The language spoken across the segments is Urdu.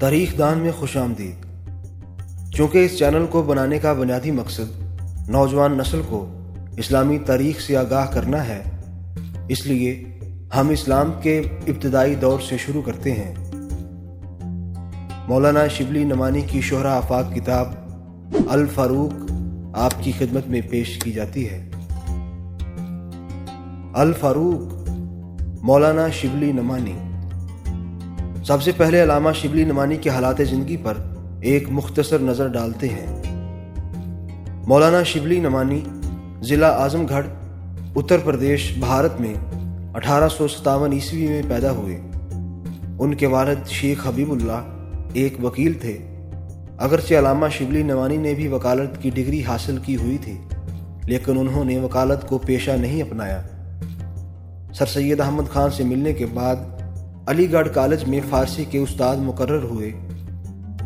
تاریخ دان میں خوش آمدید۔ چونکہ اس چینل کو بنانے کا بنیادی مقصد نوجوان نسل کو اسلامی تاریخ سے آگاہ کرنا ہے، اس لیے ہم اسلام کے ابتدائی دور سے شروع کرتے ہیں۔ مولانا شبلی نمانی کی شہرہ آفاق کتاب الفاروق آپ کی خدمت میں پیش کی جاتی ہے۔ الفاروق، مولانا شبلی نمانی سب سے پہلے علامہ شبلی نمانی کے حالات زندگی پر ایک مختصر نظر ڈالتے ہیں۔ مولانا شبلی نمانی ضلع اعظم گڑھ اتر پردیش، بھارت میں اٹھارہ سو ستاون عیسوی میں پیدا ہوئے۔ ان کے والد شیخ حبیب اللہ ایک وکیل تھے۔ اگرچہ علامہ شبلی نوانی نے بھی وکالت کی ڈگری حاصل کی ہوئی تھی، لیکن انہوں نے وکالت کو پیشہ نہیں اپنایا۔ سر سید احمد خان سے ملنے کے بعد علی گڑھ کالج میں فارسی کے استاد مقرر ہوئے۔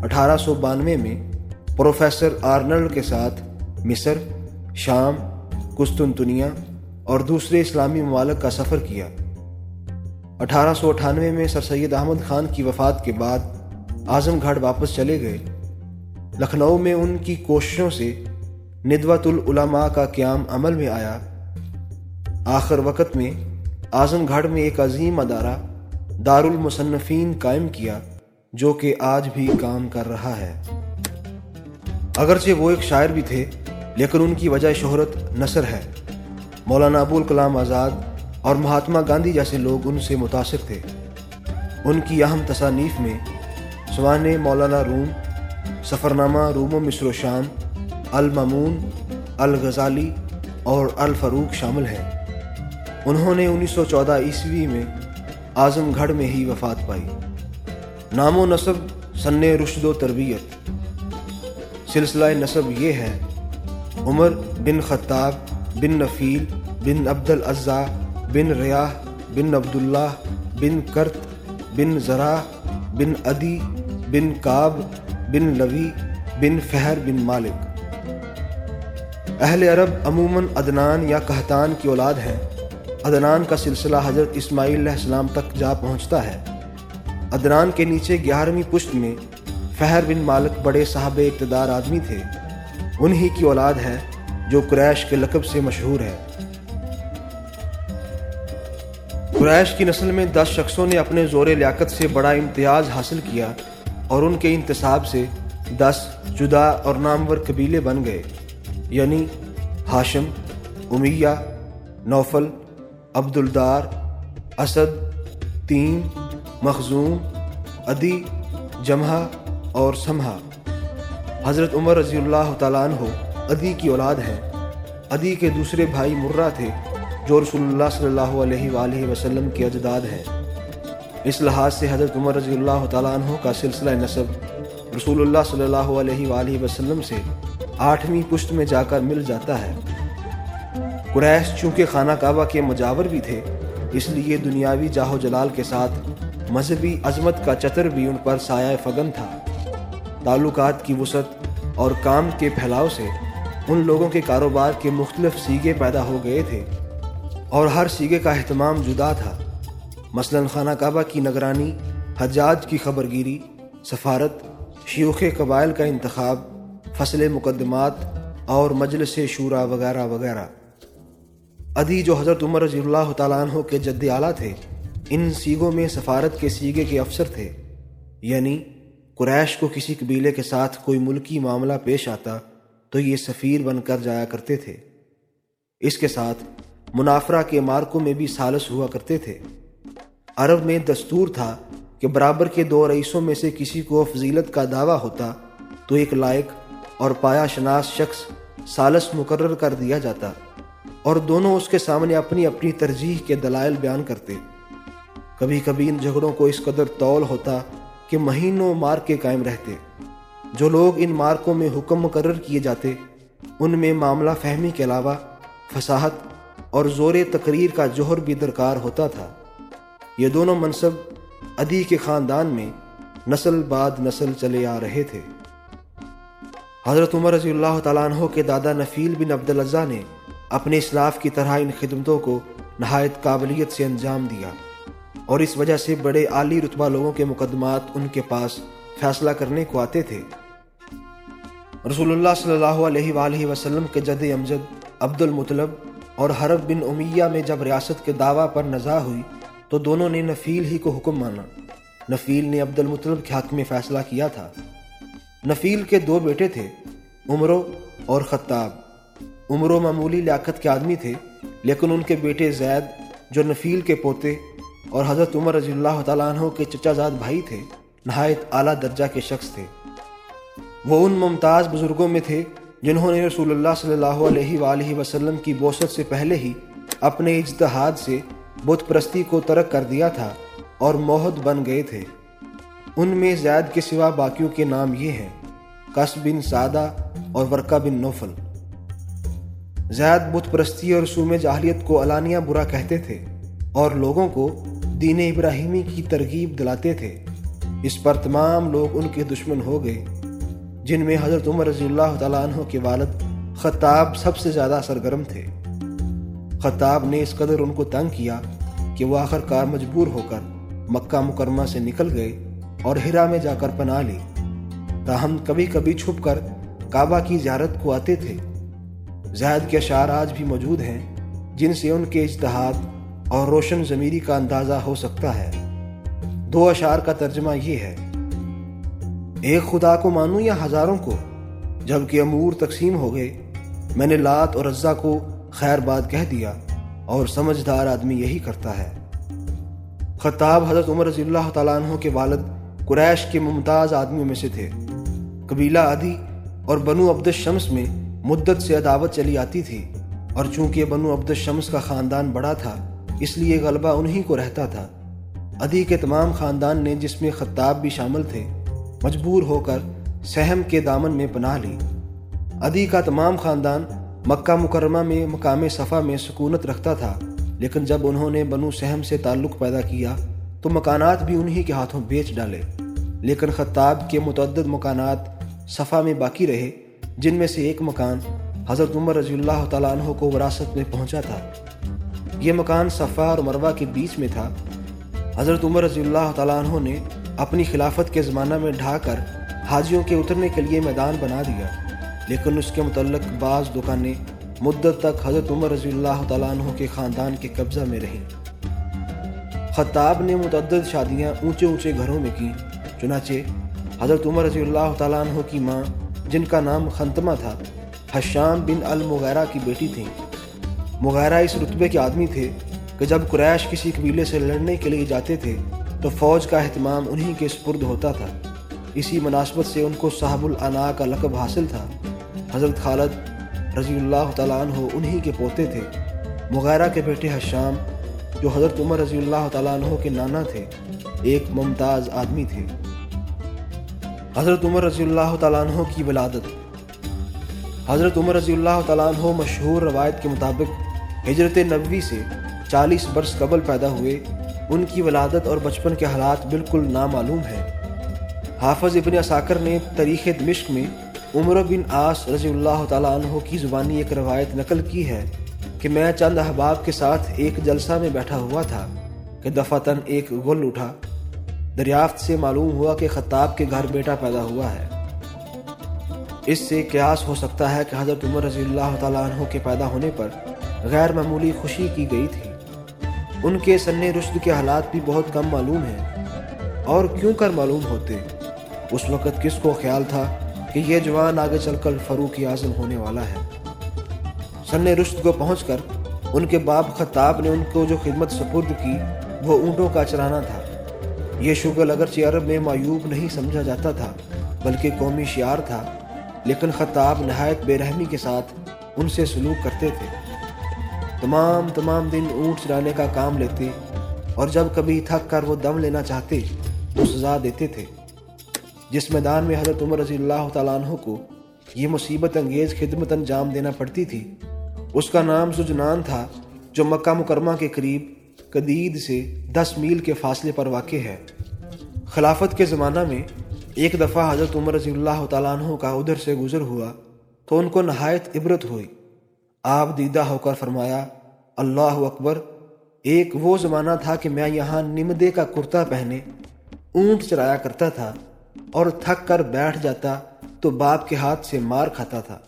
اٹھارہ سو بانوے میں پروفیسر آرنلڈ کے ساتھ مصر، شام، قسطنطنیہ اور دوسرے اسلامی ممالک کا سفر کیا۔ اٹھارہ سو اٹھانوے میں سر سید احمد خان کی وفات کے بعد اعظم گھاٹ واپس چلے گئے۔ لکھنؤ میں ان کی کوششوں سے ندوۃ العلماء کا قیام عمل میں آیا۔ آخر وقت میں اعظم گھاٹ میں ایک عظیم ادارہ دار المصنفین قائم کیا جو کہ آج بھی کام کر رہا ہے۔ اگرچہ وہ ایک شاعر بھی تھے، لیکن ان کی وجہ شہرت نثر ہے۔ مولانا ابوالکلام آزاد اور مہاتما گاندھی جیسے لوگ ان سے متاثر تھے۔ ان کی اہم تصانیف میں سوان مولانا روم، سفرنامہ روم و مصر و شام الممون الغزالی اور الفروق شامل ہیں۔ انہوں نے انیس سو چودہ عیسوی میں اعظم گھڑ میں ہی وفات پائی۔ نام و نصب سن رشد و تربیت۔ سلسلہ نصب یہ ہے، عمر بن خطاب بن نفیل بن عبد العضا بن ریاح بن عبداللہ بن کرت بن ذرا بن ادی بن کاب بن لوی بن فہر بن مالک۔ اہل عرب عموماً ادنان یا کہتان کی اولاد ہیں۔ ادنان کا سلسلہ حضرت اسماعیل علیہ السلام تک جا پہنچتا ہے۔ ادنان کے نیچے گیارہویں پشت میں فہر بن مالک بڑے صاحب اقتدار آدمی تھے۔ انہی کی اولاد ہے جو قریش کے لقب سے مشہور ہے۔ قریش کی نسل میں دس شخصوں نے اپنے زور لیاقت سے بڑا امتیاز حاصل کیا اور ان کے انتصاب سے دس جدا اور نامور قبیلے بن گئے یعنی ہاشم، امیہ، نوفل عبدالدار، اسد، تین، مخزوم ادی جمحہ اور سمہا حضرت عمر رضی اللہ تعالیٰ عنہ ادی کی اولاد ہیں۔ ادی کے دوسرے بھائی مرہ تھے جو رسول اللہ صلی اللہ علیہ وآلہ وسلم کے اجداد ہیں۔ اس لحاظ سے حضرت عمر رضی اللہ تعالیٰ عنہ کا سلسلہ نصب رسول اللہ صلی اللہ علیہ وآلہ وسلم سے آٹھویں پشت میں جا کر مل جاتا ہے۔ قریش چونکہ خانہ کعبہ کے مجاور بھی تھے، اس لیے دنیاوی جاہو جلال کے ساتھ مذہبی عظمت کا چتر بھی ان پر سایہ فگن تھا۔ تعلقات کی وسعت اور کام کے پھیلاؤ سے ان لوگوں کے کاروبار کے مختلف سیگے پیدا ہو گئے تھے اور ہر سیگے کا اہتمام جدا تھا۔ مثلا خانہ کعبہ کی نگرانی، حجاج کی خبر گیری سفارت، شیوخ قبائل کا انتخاب، فصل مقدمات اور مجلس شورا وغیرہ وغیرہ۔ ادی جو حضرت عمر رضی اللہ تعالیٰ عنہ کے جد اعلیٰ تھے، ان سیگوں میں سفارت کے سیگے کے افسر تھے۔ یعنی قریش کو کسی قبیلے کے ساتھ کوئی ملکی معاملہ پیش آتا تو یہ سفیر بن کر جایا کرتے تھے۔ اس کے ساتھ منافرہ کے مارکوں میں بھی سالس ہوا کرتے تھے۔ عرب میں دستور تھا کہ برابر کے دو رئیسوں میں سے کسی کو فضیلت کا دعویٰ ہوتا تو ایک لائق اور پایا شناس شخص سالس مقرر کر دیا جاتا۔ اور دونوں اس کے سامنے اپنی اپنی ترجیح کے دلائل بیان کرتے۔ کبھی کبھی ان جھگڑوں کو اس قدر طول ہوتا کہ مہینوں مار کے قائم رہتے۔ جو لوگ ان مارکوں میں حکم مقرر کیے جاتے، ان میں معاملہ فہمی کے علاوہ فصاحت اور زور تقریر کا جوہر بھی درکار ہوتا تھا۔ یہ دونوں منصب ادی کے خاندان میں نسل بعد نسل چلے آ رہے تھے۔ حضرت عمر رضی اللہ تعالیٰ عنہ کے دادا نفیل بن عبدالضا نے اپنے اسلاف کی طرح ان خدمتوں کو نہایت قابلیت سے انجام دیا اور اس وجہ سے بڑے عالی رتبہ لوگوں کے مقدمات ان کے پاس فیصلہ کرنے کو آتے تھے۔ رسول اللہ صلی اللہ علیہ وآلہ وسلم کے جد امجد عبد المطلب اور حرب بن امیہ میں جب ریاست کے دعویٰ پر نزا ہوئی تو دونوں نے نفیل ہی کو حکم مانا۔ نفیل نے عبد المطلب کے حق میں فیصلہ کیا تھا۔ نفیل کے دو بیٹے تھے، عمرو اور خطاب۔ عمرو معمولی لیاقت کے آدمی تھے، لیکن ان کے بیٹے زید، جو نفیل کے پوتے اور حضرت عمر رضی اللہ تعالیٰ عنہ کے چچا زاد بھائی تھے، نہایت اعلیٰ درجہ کے شخص تھے۔ وہ ان ممتاز بزرگوں میں تھے جنہوں نے رسول اللہ صلی اللہ علیہ وآلہ وسلم کی بوسط سے پہلے ہی اپنے اجتہاد سے بت پرستی کو ترک کر دیا تھا اور موہد بن گئے تھے۔ ان میں زید کے سوا باقیوں کے نام یہ ہیں قص بن سادہ اور ورقہ بن نوفل۔ زید بت پرستی اور رسوم جاہلیت کو علانیہ برا کہتے تھے اور لوگوں کو دین ابراہیمی کی ترغیب دلاتے تھے۔ اس پر تمام لوگ ان کے دشمن ہو گئے، جن میں حضرت عمر رضی اللہ تعالیٰ عنہ کے والد خطاب سب سے زیادہ سرگرم تھے۔ خطاب نے اس قدر ان کو تنگ کیا کہ وہ آخر کار مجبور ہو کر مکہ مکرمہ سے نکل گئے اور ہرا میں جا کر پناہ لی۔ تاہم کبھی کبھی چھپ کر کعبہ کی زیارت کو آتے تھے۔ زید کے اشعار آج بھی موجود ہیں، جن سے ان کے اجتہاد اور روشن ضمیری کا اندازہ ہو سکتا ہے۔ دو اشعار کا ترجمہ یہ ہے۔ ایک خدا کو مانوں یا ہزاروں کو؟ جبکہ امور تقسیم ہو گئے، میں نے لات اور رضا کو خیر بات کہہ دیا اور سمجھدار آدمی یہی کرتا ہے۔ خطاب حضرت عمر رضی اللہ تعالیٰ عنہ کے والد قریش کے ممتاز آدمیوں میں سے تھے۔ قبیلہ عدی اور بنو عبد الشمس میں مدت سے عداوت چلی آتی تھی اور چونکہ بنو عبد الشمس کا خاندان بڑا تھا، اس لیے غلبہ انہی کو رہتا تھا۔ ادی کے تمام خاندان نے جس میں خطاب بھی شامل تھے، مجبور ہو کر سہم کے دامن میں پناہ لی۔ ادی کا تمام خاندان مکہ مکرمہ میں مقام صفا میں سکونت رکھتا تھا، لیکن جب انہوں نے بنو سہم سے تعلق پیدا کیا، تو مکانات بھی انہی کے ہاتھوں بیچ ڈالے۔ لیکن خطاب کے متعدد مکانات صفا میں باقی رہے۔ جن میں سے ایک مکان حضرت عمر رضی اللہ تعالیٰ عنہ کو وراثت میں پہنچا تھا۔ یہ مکان صفا اور مروہ کے بیچ میں تھا۔ حضرت عمر رضی اللہ تعالیٰ عنہ نے اپنی خلافت کے زمانہ میں ڈھا کر حاجیوں کے اترنے کے لیے میدان بنا دیا۔ لیکن اس کے متعلق بعض دکانیں مدت تک حضرت عمر رضی اللہ تعالیٰ عنہ کے خاندان کے قبضہ میں رہیں۔ خطاب نے متعدد شادیاں اونچے اونچے گھروں میں کی چنانچہ حضرت عمر رضی اللہ تعالیٰ عنہ کی ماں جن کا نام خنتمہ تھا، حشام بن المغیرہ کی بیٹی تھیں۔ مغیرہ اس رتبے کے آدمی تھے کہ جب قریش کسی قبیلے سے لڑنے کے لیے جاتے تھے، تو فوج کا اہتمام انہی کے سپرد ہوتا تھا۔ اسی مناسبت سے ان کو صاحب العنا کا لقب حاصل تھا۔ حضرت خالد رضی اللہ تعالیٰ عنہ انہی کے پوتے تھے۔ مغیرہ کے بیٹے حشام، جو حضرت عمر رضی اللہ تعالیٰ عنہ کے نانا تھے، ایک ممتاز آدمی تھے۔ حضرت عمر رضی اللہ تعالیٰ عنہ کی ولادت۔ حضرت عمر رضی اللہ تعالیٰ عنہ مشہور روایت کے مطابق ہجرت نبوی سے چالیس برس قبل پیدا ہوئے۔ ان کی ولادت اور بچپن کے حالات بالکل نامعلوم ہیں۔ حافظ ابن اساکر نے تاریخ دمشق میں عمر بن آس رضی اللہ تعالیٰ عنہ کی زبانی ایک روایت نقل کی ہے کہ میں چند احباب کے ساتھ ایک جلسہ میں بیٹھا ہوا تھا کہ دفعتاً ایک گل اٹھا۔ دریافت سے معلوم ہوا کہ خطاب کے گھر بیٹا پیدا ہوا ہے۔ اس سے قیاس ہو سکتا ہے کہ حضرت عمر رضی اللہ تعالیٰ عنہ کے پیدا ہونے پر غیر معمولی خوشی کی گئی تھی۔ ان کے سن رشد کے حالات بھی بہت کم معلوم ہیں۔ اور کیوں کر معلوم ہوتے؟ اس وقت کس کو خیال تھا کہ یہ جوان آگے چل کر فروخ اعظم ہونے والا ہے؟ سن رشد کو پہنچ کر ان کے باپ خطاب نے ان کو جو خدمت سپرد کی وہ اونٹوں کا چرانا تھا۔ یہ شغل اگرچہ عرب میں معیوب نہیں سمجھا جاتا تھا، بلکہ قومی شعار تھا۔ لیکن خطاب نہایت بے رحمی کے ساتھ ان سے سلوک کرتے تھے۔ تمام تمام دن اونٹ چرانے کا کام لیتے اور جب کبھی تھک کر وہ دم لینا چاہتے تو سزا دیتے تھے۔ جس میدان میں حضرت عمر رضی اللہ تعالیٰ عنہ کو یہ مصیبت انگیز خدمت انجام دینا پڑتی تھی، اس کا نام زجنان تھا، جو مکہ مکرمہ کے قریب قدید سے دس میل کے فاصلے پر واقع ہے۔ خلافت کے زمانہ میں ایک دفعہ حضرت عمر رضی اللہ تعالیٰ عنہ کا ادھر سے گزر ہوا تو ان کو نہایت عبرت ہوئی۔ آپ دیدہ ہو کر فرمایا، اللہ اکبر، ایک وہ زمانہ تھا کہ میں یہاں نمدے کا کرتا پہنے، اونٹ چرایا کرتا تھا اور تھک کر بیٹھ جاتا تو باپ کے ہاتھ سے مار کھاتا تھا۔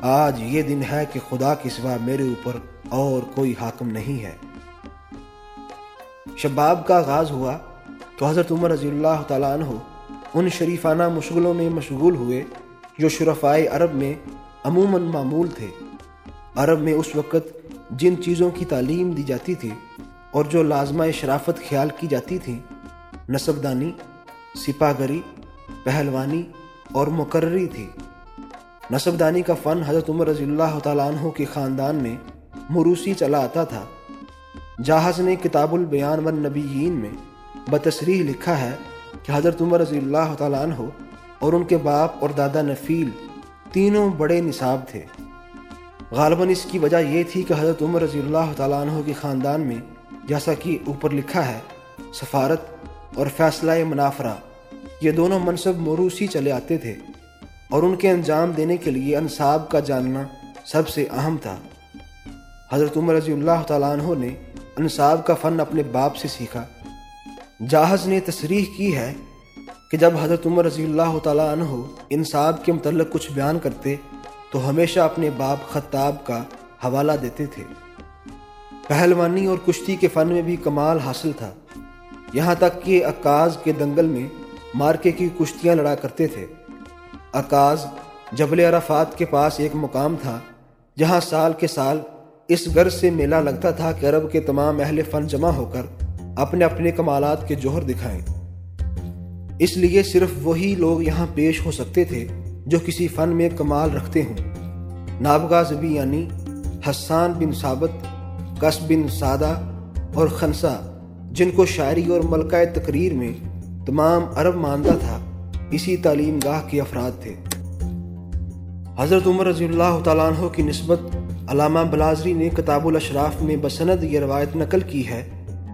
آج یہ دن ہے کہ خدا کے سوا میرے اوپر اور کوئی حاکم نہیں ہے۔ شباب کا آغاز ہوا تو حضرت عمر رضی اللہ تعالیٰ عنہ ان شریفانہ مشغلوں میں مشغول ہوئے جو شرفائے عرب میں عموماً معمول تھے۔ عرب میں اس وقت جن چیزوں کی تعلیم دی جاتی تھی اور جو لازمہ شرافت خیال کی جاتی تھی نصب دانی سپاہ گری پہلوانی اور مقرری تھی۔ نصب دانی کا فن حضرت عمر رضی اللہ تعالیٰ عنہ کے خاندان میں مروسی چلا آتا تھا۔ جہاز نے کتاب البیان و نبیین میں بتصریح لکھا ہے کہ حضرت عمر رضی اللہ تعالیٰ عنہ اور ان کے باپ اور دادا نفیل تینوں بڑے نصاب تھے۔ غالباً اس کی وجہ یہ تھی کہ حضرت عمر رضی اللہ تعالیٰ عنہ کے خاندان میں جیسا کہ اوپر لکھا ہے، سفارت اور فیصلہ منافرہ، یہ دونوں منصب موروثی چلے آتے تھے اور ان کے انجام دینے کے لیے انصاب کا جاننا سب سے اہم تھا۔ حضرت عمر رضی اللہ تعالیٰ عنہ نے انصاب کا فن اپنے باپ سے سیکھا۔ جاہز نے تصریح کی ہے کہ جب حضرت عمر رضی اللہ تعالیٰ عنہ انصاب کے متعلق کچھ بیان کرتے تو ہمیشہ اپنے باپ خطاب کا حوالہ دیتے تھے۔ پہلوانی اور کشتی کے فن میں بھی کمال حاصل تھا۔ یہاں تک کہ عکاز کے دنگل میں مارکے کی کشتیاں لڑا کرتے تھے۔ عکاز جبل عرفات کے پاس ایک مقام تھا جہاں سال کے سال اس غرض سے میلہ لگتا تھا کہ عرب کے تمام اہل فن جمع ہو کر اپنے اپنے کمالات کے جوہر دکھائیں۔ اس لیے صرف وہی لوگ یہاں پیش ہو سکتے تھے جو کسی فن میں کمال رکھتے ہوں۔ نابغہ زبی یعنی حسان بن ثابت کس بن سادہ اور خنسا، جن کو شاعری اور ملکہ تقریر میں تمام عرب ماندہ تھا، اسی تعلیم گاہ کے افراد تھے۔ حضرت عمر رضی اللہ تعالیٰ عنہ کی نسبت علامہ بلازری نے کتاب الاشراف میں بسند یہ روایت نقل کی ہے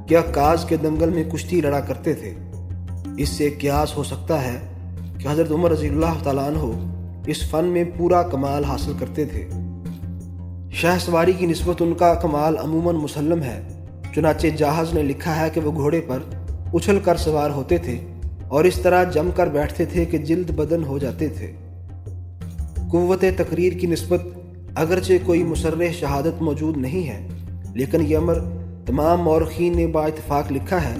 کہ عکاز کے دنگل میں کشتی لڑا کرتے تھے۔ اس سے قیاس ہو سکتا ہے کہ حضرت عمر رضی اللہ تعالیٰ عنہ اس فن میں پورا کمال حاصل کرتے تھے۔ شہ سواری کی نسبت ان کا کمال عموماً مسلم ہے، چنانچہ جہاز نے لکھا ہے کہ وہ گھوڑے پر اچھل کر سوار ہوتے تھے اور اس طرح جم کر بیٹھتے تھے کہ جلد بدن ہو جاتے تھے۔ قوت تقریر کی نسبت اگرچہ کوئی مسرح شہادت موجود نہیں ہے، لیکن یہ امر تمام مورخین نے با اتفاق لکھا ہے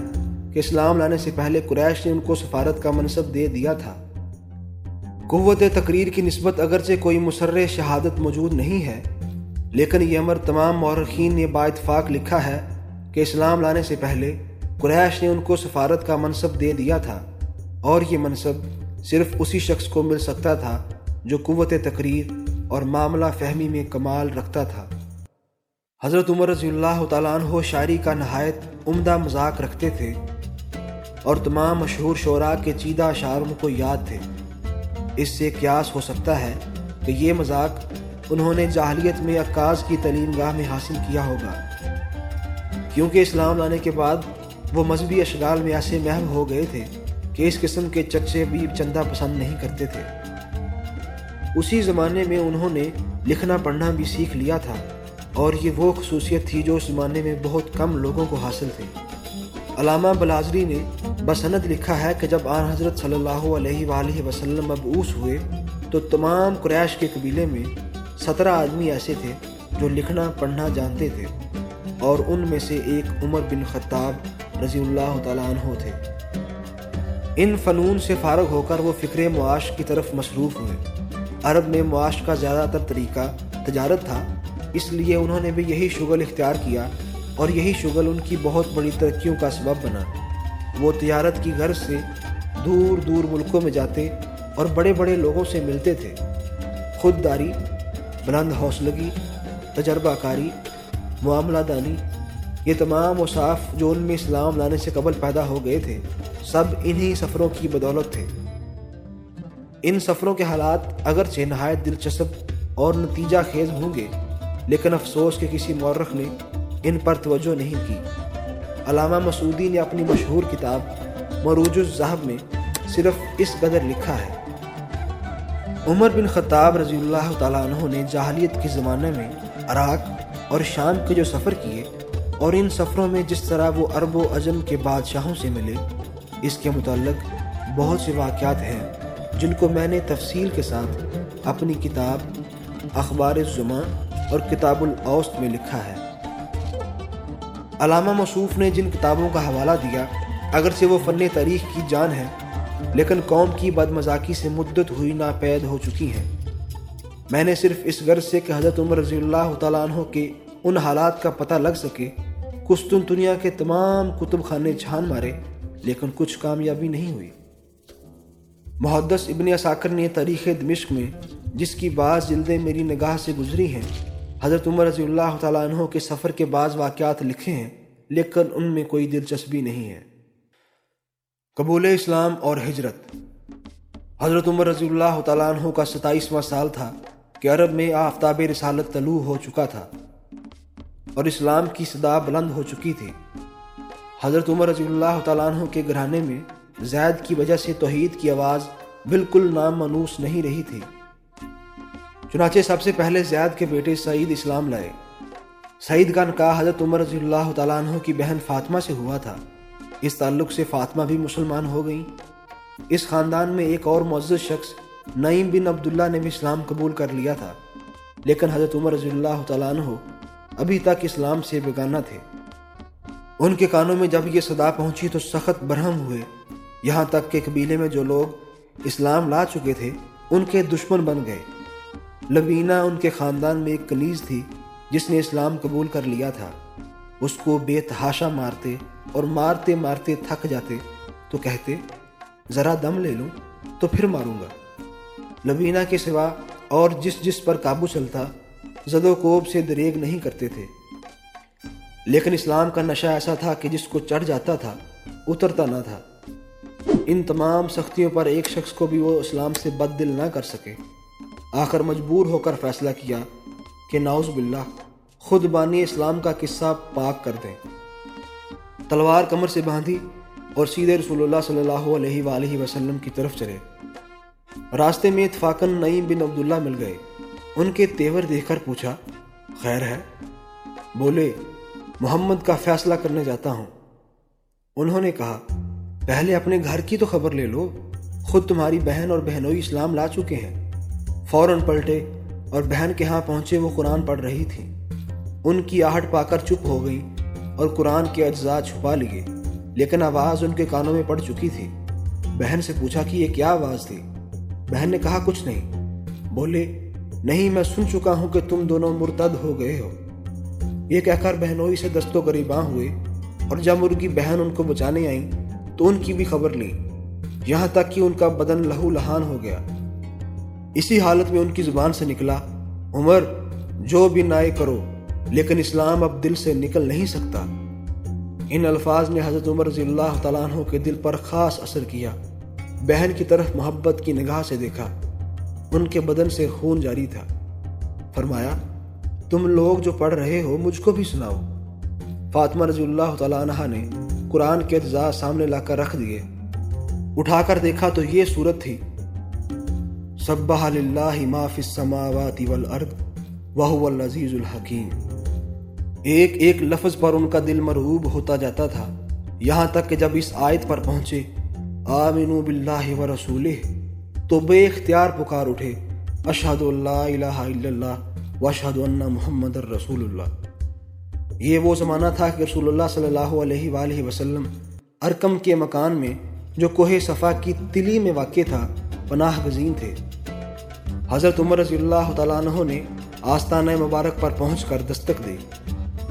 کہ اسلام لانے سے پہلے قریش نے ان کو سفارت کا منصب دے دیا تھا۔ قوت تقریر کی نسبت اگرچہ کوئی مسرح شہادت موجود نہیں ہے، لیکن یہ امر تمام مورخین نے با اتفاق لکھا ہے کہ اسلام لانے سے پہلے قریش نے ان کو سفارت کا منصب دے دیا تھا۔ اور یہ منصب صرف اسی شخص کو مل سکتا تھا جو قوت تقریر اور معاملہ فہمی میں کمال رکھتا تھا۔ حضرت عمر رضی اللہ تعالیٰ عنہ شاعری کا نہایت عمدہ مذاق رکھتے تھے اور تمام مشہور شعراء کے چیدہ اشعار کو یاد تھے۔ اس سے قیاس ہو سکتا ہے کہ یہ مذاق انہوں نے جاہلیت میں عکاز کی تعلیم گاہ میں حاصل کیا ہوگا۔ کیونکہ اسلام لانے کے بعد وہ مذہبی اشغال میں ایسے محو ہو گئے تھے کہ اس قسم کے چچے بھی چندہ پسند نہیں کرتے تھے۔ اسی زمانے میں انہوں نے لکھنا پڑھنا بھی سیکھ لیا تھا، اور یہ وہ خصوصیت تھی جو اس زمانے میں بہت کم لوگوں کو حاصل تھی۔ علامہ بلازری نے بسند لکھا ہے کہ جب آن حضرت صلی اللہ علیہ وآلہ وسلم مبعوث ہوئے، تو تمام قریش کے قبیلے میں سترہ آدمی ایسے تھے جو لکھنا پڑھنا جانتے تھے، اور ان میں سے ایک عمر بن خطاب رضی اللہ تعالیٰ عنہ تھے۔ ان فنون سے فارغ ہو کر وہ فکر معاش کی طرف مصروف ہوئے۔ عرب میں معاش کا زیادہ تر طریقہ تجارت تھا، اس لیے انہوں نے بھی یہی شغل اختیار کیا اور یہی شغل ان کی بہت بڑی ترقیوں کا سبب بنا۔ وہ تجارت کی غرض سے دور دور ملکوں میں جاتے اور بڑے بڑے لوگوں سے ملتے تھے۔ خود داری بلند حوصلگی، تجربہ کاری، معاملہ دانی، یہ تمام وصاف جو ان میں اسلام لانے سے قبل پیدا ہو گئے تھے، سب انہی سفروں کی بدولت تھے۔ ان سفروں کے حالات اگرچہ نہایت دلچسپ اور نتیجہ خیز ہوں گے، لیکن افسوس کے کسی مورخ نے ان پر توجہ نہیں کی۔ علامہ مسعودی نے اپنی مشہور کتاب مروج الزہب میں صرف اس قدر لکھا ہے۔ عمر بن خطاب رضی اللہ تعالیٰ عنہ نے جاہلیت کے زمانے میں عراق اور شام کے جو سفر کیے اور ان سفروں میں جس طرح وہ عرب و عجم کے بادشاہوں سے ملے، اس کے متعلق بہت سے واقعات ہیں۔ جن کو میں نے تفصیل کے ساتھ اپنی کتاب اخبار الزما اور کتاب الاوسط میں لکھا ہے۔ علامہ مصوف نے جن کتابوں کا حوالہ دیا، اگرچہ وہ فن تاریخ کی جان ہے لیکن قوم کی بد مذاقی سے مدت ہوئی ناپید ہو چکی ہیں۔ میں نے صرف اس غرض سے کہ حضرت عمر رضی اللہ تعالیٰ عنہ کے ان حالات کا پتہ لگ سکے۔ کستن دنیا کے تمام کتب خانے چھان مارے، لیکن کچھ کامیابی نہیں ہوئی۔ محدث ابن اساکر نے تاریخ دمشق میں، جس کی بعض جلدیں میری نگاہ سے گزری ہیں، حضرت عمر رضی اللہ تعالیٰ عنہ کے سفر کے بعض واقعات لکھے ہیں، لیکن ان میں کوئی دلچسپی نہیں ہے۔ قبول اسلام اور ہجرت۔ حضرت عمر رضی اللہ تعالیٰ عنہ کا ستائیسواں سال تھا کہ عرب میں آفتاب رسالت طلوع ہو چکا تھا اور اسلام کی صدا بلند ہو چکی تھی۔ حضرت عمر رضی اللہ تعالیٰ عنہ کے گھرانے میں زید کی وجہ سے توحید کی آواز بالکل نام منوس نہیں رہی تھی۔ چنانچہ سب سے پہلے زید کے بیٹے سعید اسلام لائے۔ سعید کا نکاح حضرت عمر رضی اللہ تعالیٰ عنہ کی بہن فاطمہ سے ہوا تھا۔ اس تعلق سے فاطمہ بھی مسلمان ہو گئیں اس خاندان میں ایک اور معزز شخص نعیم بن عبداللہ نے بھی اسلام قبول کر لیا تھا۔ لیکن حضرت عمر رضی اللہ تعالیٰ عنہ ابھی تک اسلام سے بیگانہ تھے۔ ان کے کانوں میں جب یہ صدا پہنچی تو سخت برہم ہوئے۔ یہاں تک کہ قبیلے میں جو لوگ اسلام لا چکے تھے، ان کے دشمن بن گئے۔ لبینہ ان کے خاندان میں ایک کلیز تھی جس نے اسلام قبول کر لیا تھا۔ اس کو بے تحاشا مارتے اور مارتے مارتے تھک جاتے، تو کہتے، ذرا دم لے لوں تو پھر ماروں گا۔ لبینہ کے سوا اور جس جس پر قابو چلتا، زد و کوب سے دریگ نہیں کرتے تھے۔ لیکن اسلام کا نشہ ایسا تھا کہ جس کو چڑھ جاتا تھا، اترتا نہ تھا۔ ان تمام سختیوں پر ایک شخص کو بھی وہ اسلام سے بد دل نہ کر سکے۔ آخر مجبور ہو کر فیصلہ کیا کہ ناؤز باللہ، خود بانی اسلام کا قصہ پاک کر دیں۔ تلوار کمر سے باندھی اور سیدھے رسول اللہ صلی اللہ علیہ وآلہ وسلم کی طرف چلے۔ راستے میں اتفاقن نعیم بن عبداللہ مل گئے۔ ان کے تیور دیکھ کر پوچھا، خیر ہے؟ بولے، محمد کا فیصلہ کرنے جاتا ہوں۔ انہوں نے کہا پہلے اپنے گھر کی تو خبر لے لو۔ خود تمہاری بہن اور بہنوئی اسلام لا چکے ہیں۔ فوراً پلٹے اور بہن کے ہاں پہنچے وہ قرآن پڑھ رہی تھی ان کی آہٹ پا کر چپ ہو گئی اور قرآن کے اجزاء چھپا لیے، لیکن آواز ان کے کانوں میں پڑ چکی تھی۔ بہن سے پوچھا کہ یہ کیا آواز تھی؟ بہن نے کہا، کچھ نہیں۔ بولے، نہیں، میں سن چکا ہوں کہ تم دونوں مرتد ہو گئے ہو۔ یہ کہہ کر بہنوئی سے دستوں گریباں ہوئے اور جب ان کی بہن ان کو بچانے آئیں تو ان کی بھی خبر لی۔ یہاں تک کہ ان کا بدن لہو لہان ہو گیا۔ اسی حالت میں ان کی زبان سے نکلا، عمر، جو بھی نائے کرو، لیکن اسلام اب دل سے نکل نہیں سکتا۔ ان الفاظ نے حضرت عمر رضی اللہ تعالیٰ عنہ کے دل پر خاص اثر کیا۔ بہن کی طرف محبت کی نگاہ سے دیکھا۔ ان کے بدن سے خون جاری تھا۔ فرمایا، تم لوگ جو پڑھ رہے ہو، مجھ کو بھی سناؤ۔ فاطمہ رضی اللہ تعالیٰ عنہ نے قرآن کے اجزاء سامنے لا کر رکھ دیے۔ اٹھا کر دیکھا تو یہ صورت تھی۔ سبح للہ ما فی السماوات والارض وهو العزیز الحکیم۔ ایک ایک لفظ پر ان کا دل مرعوب ہوتا جاتا تھا۔ یہاں تک کہ جب اس آیت پر پہنچے، آمنو باللہ ورسولہ، تو بے اختیار پکار اٹھے۔ اشہد اللہ الہ الا اللہ واشہد ان محمد الرسول اللہ۔ یہ وہ زمانہ تھا کہ رسول اللہ صلی اللہ علیہ وآلہ وسلم ارکم کے مکان میں جو کوہ صفا کی تلی میں واقع تھا، پناہ گزین تھے۔ حضرت عمر رضی اللہ تعالیٰ عنہ نے آستانہ مبارک پر پہنچ کر دستک دی۔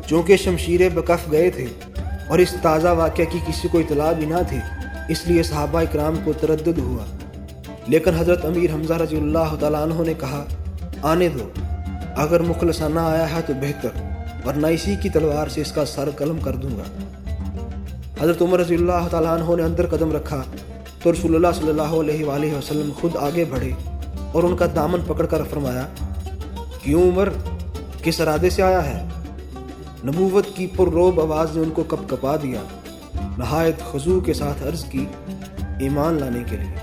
چونکہ شمشیر بکف گئے تھے اور اس تازہ واقعہ کی کسی کو اطلاع بھی نہ تھی، اس لیے صحابہ اکرام کو تردد ہوا۔ لیکن حضرت امیر حمزہ رضی اللہ تعالیٰ عنہ نے کہا، آنے دو، اگر مخلصانہ آیا ہے تو بہتر۔ ورنہ اسی کی تلوار سے اس کا سر قلم کر دوں گا۔ حضرت عمر رضی اللہ تعالیٰ عنہ نے اندر قدم رکھا تو رسول اللہ صلی اللہ علیہ وآلہ وسلم خود آگے بڑھے اور ان کا دامن پکڑ کر فرمایا، کیوں عمر؟ کس ارادے سے آیا ہے؟ نبوت کی پر روب آواز نے ان کو کپ کپا دیا، نہایت خضو کے ساتھ عرض کی ایمان لانے کے لیے۔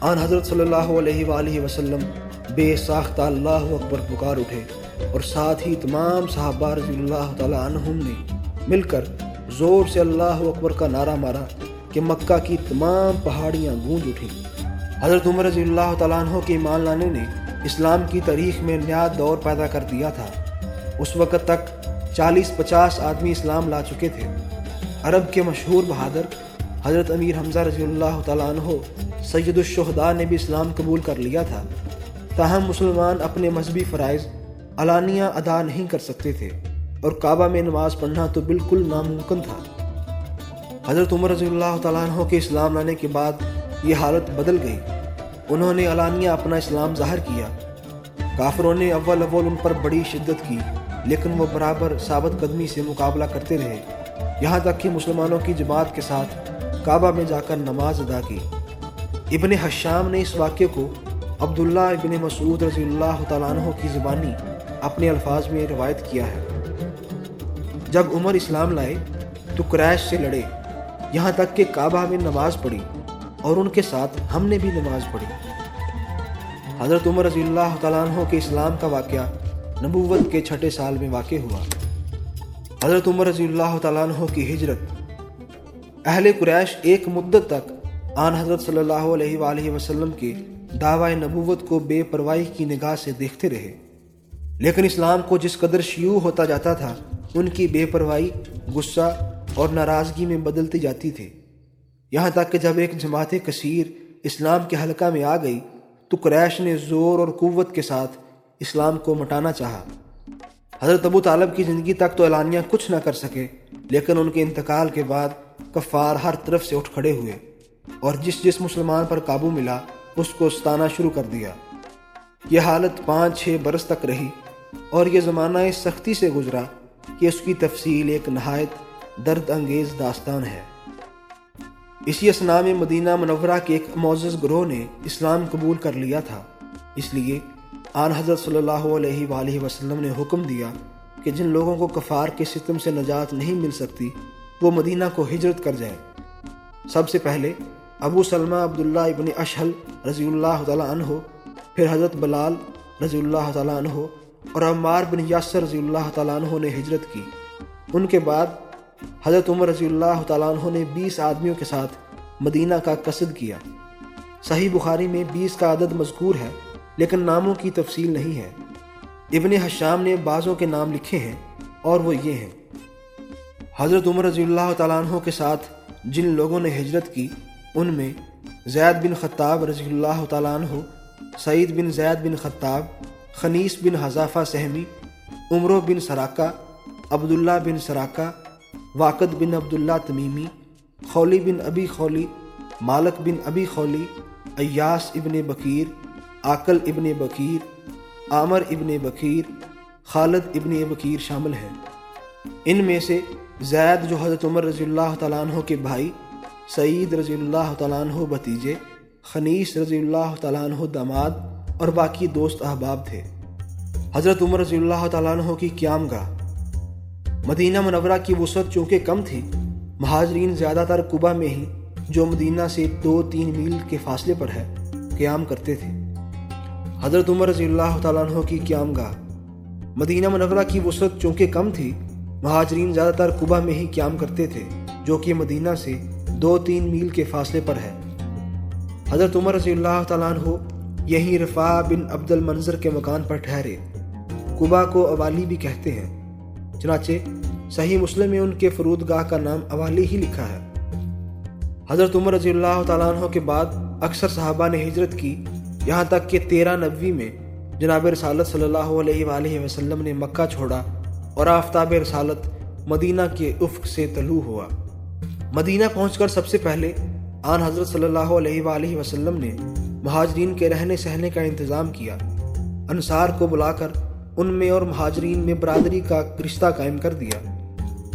آن حضرت صلی اللہ علیہ وآلہ وسلم بے ساختہ اللہ اکبر پکار اٹھے۔ اور ساتھ ہی تمام صحابہ رضی اللہ تعالی عنہم نے مل کر زور سے اللہ اکبر کا نعرہ مارا کہ مکہ کی تمام پہاڑیاں گونج اٹھیں۔ حضرت عمر رضی اللہ تعالیٰ عنہ کے ایمان لانے نے اسلام کی تاریخ میں نیا دور پیدا کر دیا تھا۔ اس وقت تک چالیس پچاس آدمی اسلام لا چکے تھے۔ عرب کے مشہور بہادر حضرت امیر حمزہ رضی اللہ تعالیٰ عنہ سید الشہداء نے بھی اسلام قبول کر لیا تھا۔ تاہم مسلمان اپنے مذہبی فرائض علانیہ ادا نہیں کر سکتے تھے اور کعبہ میں نماز پڑھنا تو بالکل ناممکن تھا۔ حضرت عمر رضی اللہ تعالیٰ عنہ کے اسلام لانے کے بعد یہ حالت بدل گئی۔ انہوں نے علانیہ اپنا اسلام ظاہر کیا۔ کافروں نے اول اول ان پر بڑی شدت کی، لیکن وہ برابر ثابت قدمی سے مقابلہ کرتے رہے۔ یہاں تک کہ مسلمانوں کی جماعت کے ساتھ کعبہ میں جا کر نماز ادا کی۔ ابن حشام نے اس واقعے کو عبداللہ ابن مسعود رضی اللہ تعالیٰ عنہ کی زبانی اپنے الفاظ میں روایت کیا ہے۔ جب عمر اسلام لائے تو قریش سے لڑے۔ یہاں تک کہ کعبہ میں نماز پڑھی اور ان کے ساتھ ہم نے بھی نماز پڑھی۔ حضرت عمر رضی اللہ تعالیٰ عنہ کے اسلام کا واقعہ نبوت کے چھٹے سال میں واقع ہوا۔ حضرت عمر رضی اللہ تعالیٰ عنہ کی ہجرت اہل قریش ایک مدت تک آن حضرت صلی اللہ علیہ وآلہ وسلم کے دعوی نبوت کو بے پرواہی کی نگاہ سے دیکھتے رہے۔ لیکن اسلام کو جس قدر شیوع ہوتا جاتا تھا، ان کی بے پرواہی، غصہ اور ناراضگی میں بدلتی جاتی تھی۔ یہاں تک کہ جب ایک جماعت کثیر اسلام کے حلقہ میں آ گئی، تو قریش نے زور اور قوت کے ساتھ اسلام کو مٹانا چاہا۔ حضرت ابو طالب کی زندگی تک تو اعلانیہ کچھ نہ کر سکے، لیکن ان کے انتقال کے بعد کفار ہر طرف سے اٹھ کھڑے ہوئے اور جس جس مسلمان پر قابو ملا، اس کو ستانا شروع کر دیا۔ یہ حالت پانچ چھ برس تک رہی۔ اور یہ زمانہ اس سختی سے گزرا کہ اس کی تفصیل ایک نہایت درد انگیز داستان ہے۔ اسی اسنا میں مدینہ منورہ کے ایک معزز گروہ نے اسلام قبول کر لیا تھا۔ اس لیے آن حضرت صلی اللہ علیہ وآلہ وسلم نے حکم دیا کہ جن لوگوں کو کفار کے ستم سے نجات نہیں مل سکتی، وہ مدینہ کو ہجرت کر جائیں۔ سب سے پہلے ابو سلمہ عبداللہ ابن اشحل رضی اللہ تعالیٰ عنہ، پھر حضرت بلال رضی اللہ تعالیٰ عنہ اور عمار بن یاسر رضی اللہ تعالیٰ عنہ نے ہجرت کی۔ ان کے بعد حضرت عمر رضی اللہ تعالیٰ عنہ نے بیس آدمیوں کے ساتھ مدینہ کا قصد کیا۔ صحیح بخاری میں بیس کا عدد مذکور ہے، لیکن ناموں کی تفصیل نہیں ہے۔ ابن حشام نے بعضوں کے نام لکھے ہیں اور وہ یہ ہیں۔ حضرت عمر رضی اللہ تعالیٰ عنہ کے ساتھ جن لوگوں نے ہجرت کی، ان میں زید بن خطاب رضی اللہ تعالیٰ عنہ، سعید بن زید بن خطاب خنیس بن حذافہ سہمی، عمرو بن سراکہ، عبداللہ بن سراکہ، واقد بن عبداللہ تمیمی خولی بن ابی خولی مالک بن ابی خولی ایاس ابن بکیر آکل ابن بکیر، عامر ابن بکیر، خالد ابن بکیر شامل ہیں۔ ان میں سے زید جو حضرت عمر رضی اللہ تعالیٰ عنہ کے بھائی، سعید رضی اللہ تعالیٰ عنہ بتیجے خنیس رضی اللہ تعالیٰ عنہ داماد اور باقی دوست احباب تھے۔ حضرت عمر رضی اللہ تعالیٰ عنہ کی قیام گاہ۔ مدینہ منورہ کی وسعت چونکہ کم تھی، مہاجرین زیادہ تر کبا میں ہی، جو مدینہ سے دو تین میل کے فاصلے پر ہے، قیام کرتے تھے۔ حضرت عمر رضی اللہ تعالیٰ عنہ کی قیام گاہ۔ مدینہ منورہ کی وسعت چونکہ کم تھی، مہاجرین زیادہ تر کبا میں ہی قیام کرتے تھے، جو کہ مدینہ سے دو تین میل کے فاصلے پر ہے۔ حضرت عمر رضی اللہ تعالیٰ عنہ یہیں رفا بن عبد المنظر کے مکان پر ٹھہرے۔ کبا کو اوالی بھی کہتے ہیں۔ چنانچہ صحیح مسلم میں ان کے فرود گاہ کا نام اوالی ہی لکھا ہے۔ حضرت عمر رضی اللہ تعالیٰ عنہ کے بعد اکثر صحابہ نے ہجرت کی۔ یہاں تک کہ تیرہ نبوی میں جناب رسالت صلی اللہ علیہ وآلہ وسلم نے مکہ چھوڑا اور آفتاب رسالت مدینہ کے افق سے طلوع ہوا۔ مدینہ پہنچ کر سب سے پہلے آن حضرت صلی اللہ علیہ وآلہ وسلم نے مہاجرین کے رہنے سہنے کا انتظام کیا۔ انصار کو بلا کر ان میں اور مہاجرین میں برادری کا رشتہ قائم کر دیا۔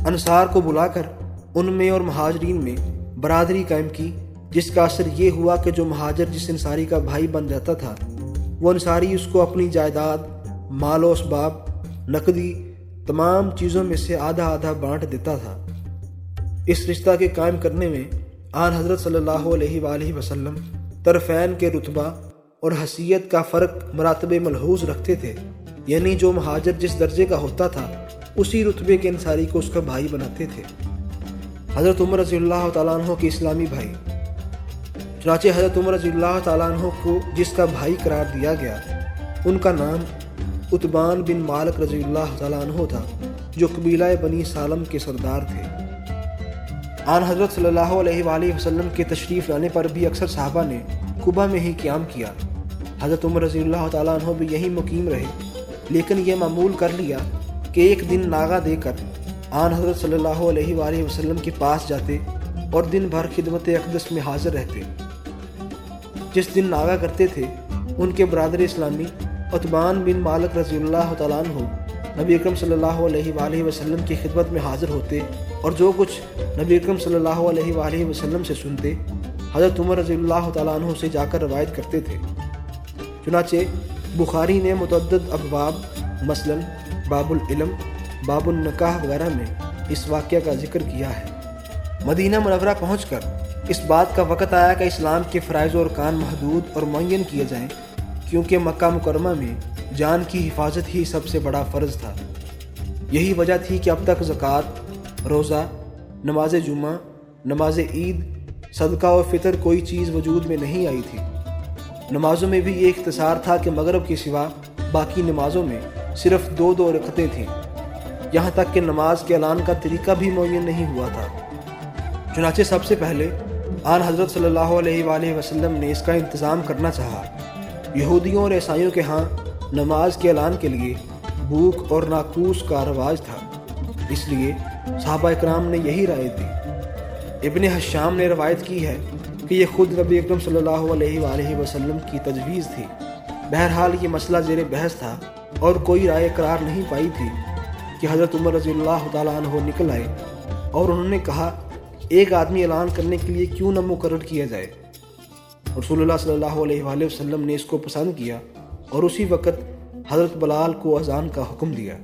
انصار کو بلا کر ان میں اور مہاجرین میں برادری قائم کی، جس کا اثر یہ ہوا کہ جو مہاجر جس انصاری کا بھائی بن جاتا تھا، وہ انصاری اس کو اپنی جائیداد، مال و اسباب، نقدی، تمام چیزوں میں سے آدھا آدھا بانٹ دیتا تھا۔ اس رشتہ کے قائم کرنے میں آن حضرت صلی اللہ علیہ وآلہ وسلم طرفین کے رتبہ اور حیثیت کا فرق مراتب ملحوظ رکھتے تھے۔ یعنی جو مہاجر جس درجے کا ہوتا تھا، اسی رتبے کے انصاری کو اس کا بھائی بناتے تھے۔ حضرت عمر رضی اللہ تعالیٰ عنہ کے اسلامی بھائی۔ چنانچہ حضرت عمر رضی اللہ تعالیٰ عنہ کو جس کا بھائی قرار دیا گیا، ان کا نام اتبان بن مالک رضی اللہ تعالیٰ عنہ تھا، جو قبیلہ بنی سالم کے سردار تھے۔ آن حضرت صلی اللہ علیہ وآلہ وسلم کے تشریف لانے پر بھی اکثر صحابہ نے کبا میں ہی قیام کیا۔ حضرت عمر رضی اللہ تعالیٰ عنہ بھی یہی مقیم رہے۔ لیکن یہ معمول کر لیا کہ ایک دن ناغا دے کر آن حضرت صلی اللہ علیہ وآلہ وسلم کے پاس جاتے اور دن بھر خدمت اقدس میں حاضر رہتے۔ جس دن ناغا کرتے تھے، ان کے برادر اسلامی عطبان بن مالک رضی اللہ تعالیٰ عنہ نبی اکرم صلی اللہ علیہ وآلہ وسلم کی خدمت میں حاضر ہوتے اور جو کچھ نبی اکرم صلی اللہ علیہ وآلہ وسلم سے سنتے، حضرت عمر رضی اللہ تعالیٰ عنہ سے جا کر روایت کرتے تھے۔ چنانچہ، بخاری نے متعدد ابواب، مثلا باب العلم، باب النکاح وغیرہ میں اس واقعہ کا ذکر کیا ہے۔ مدینہ منورہ پہنچ کر اس بات کا وقت آیا کہ اسلام کے فرائض و ارکان محدود اور معین کیے جائیں، کیونکہ مکہ مکرمہ میں جان کی حفاظت ہی سب سے بڑا فرض تھا۔ یہی وجہ تھی کہ اب تک زکوٰۃ، روزہ، نماز جمعہ، نماز عید، صدقہ و فطر کوئی چیز وجود میں نہیں آئی تھی۔ نمازوں میں بھی یہ اختصار تھا کہ مغرب کے سوا باقی نمازوں میں صرف دو دو رکھتیں تھیں۔ یہاں تک کہ نماز کے اعلان کا طریقہ بھی معین نہیں ہوا تھا۔ چنانچہ سب سے پہلے آن حضرت صلی اللہ علیہ وآلہ وسلم نے اس کا انتظام کرنا چاہا۔ یہودیوں اور عیسائیوں کے ہاں نماز کے اعلان کے لیے بھوک اور ناکوس کا رواج تھا۔ اس لیے صحابہ اکرام نے یہی رائے دی۔ ابن حشام نے روایت کی ہے کہ یہ خود نبی اکرم صلی اللہ علیہ وآلہ وسلم کی تجویز تھی۔ بہرحال یہ مسئلہ زیر بحث تھا اور کوئی رائے قرار نہیں پائی تھی کہ حضرت عمر رضی اللہ تعالیٰ عنہ نکل آئے اور انہوں نے کہا، ایک آدمی اعلان کرنے کے لیے کیوں نہ مقرر کیا جائے؟ رسول اللہ صلی اللہ علیہ وآلہ وسلم نے اس کو پسند کیا۔ اور اسی وقت حضرت بلال کو اذان کا حکم دیا۔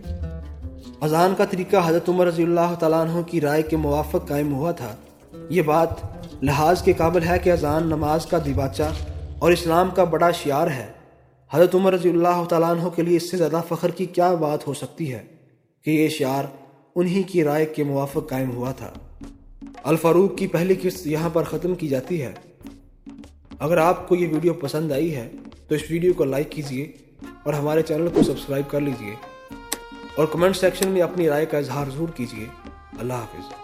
اذان کا طریقہ حضرت عمر رضی اللہ تعالیٰ عنہ کی رائے کے موافق قائم ہوا تھا۔ یہ بات لحاظ کے قابل ہے کہ اذان نماز کا دیباچہ اور اسلام کا بڑا شعار ہے۔ حضرت عمر رضی اللہ تعالیٰ عنہ کے لیے اس سے زیادہ فخر کی کیا بات ہو سکتی ہے کہ یہ شعار انہی کی رائے کے موافق قائم ہوا تھا۔ الفاروق کی پہلی قسط یہاں پر ختم کی جاتی ہے۔ اگر آپ کو یہ ویڈیو پسند آئی ہے، تو اس ویڈیو کو لائک کیجیے اور ہمارے چینل کو سبسکرائب کر لیجیے اور کمنٹ سیکشن میں اپنی رائے کا اظہار ضرور کیجیے۔ اللہ حافظ۔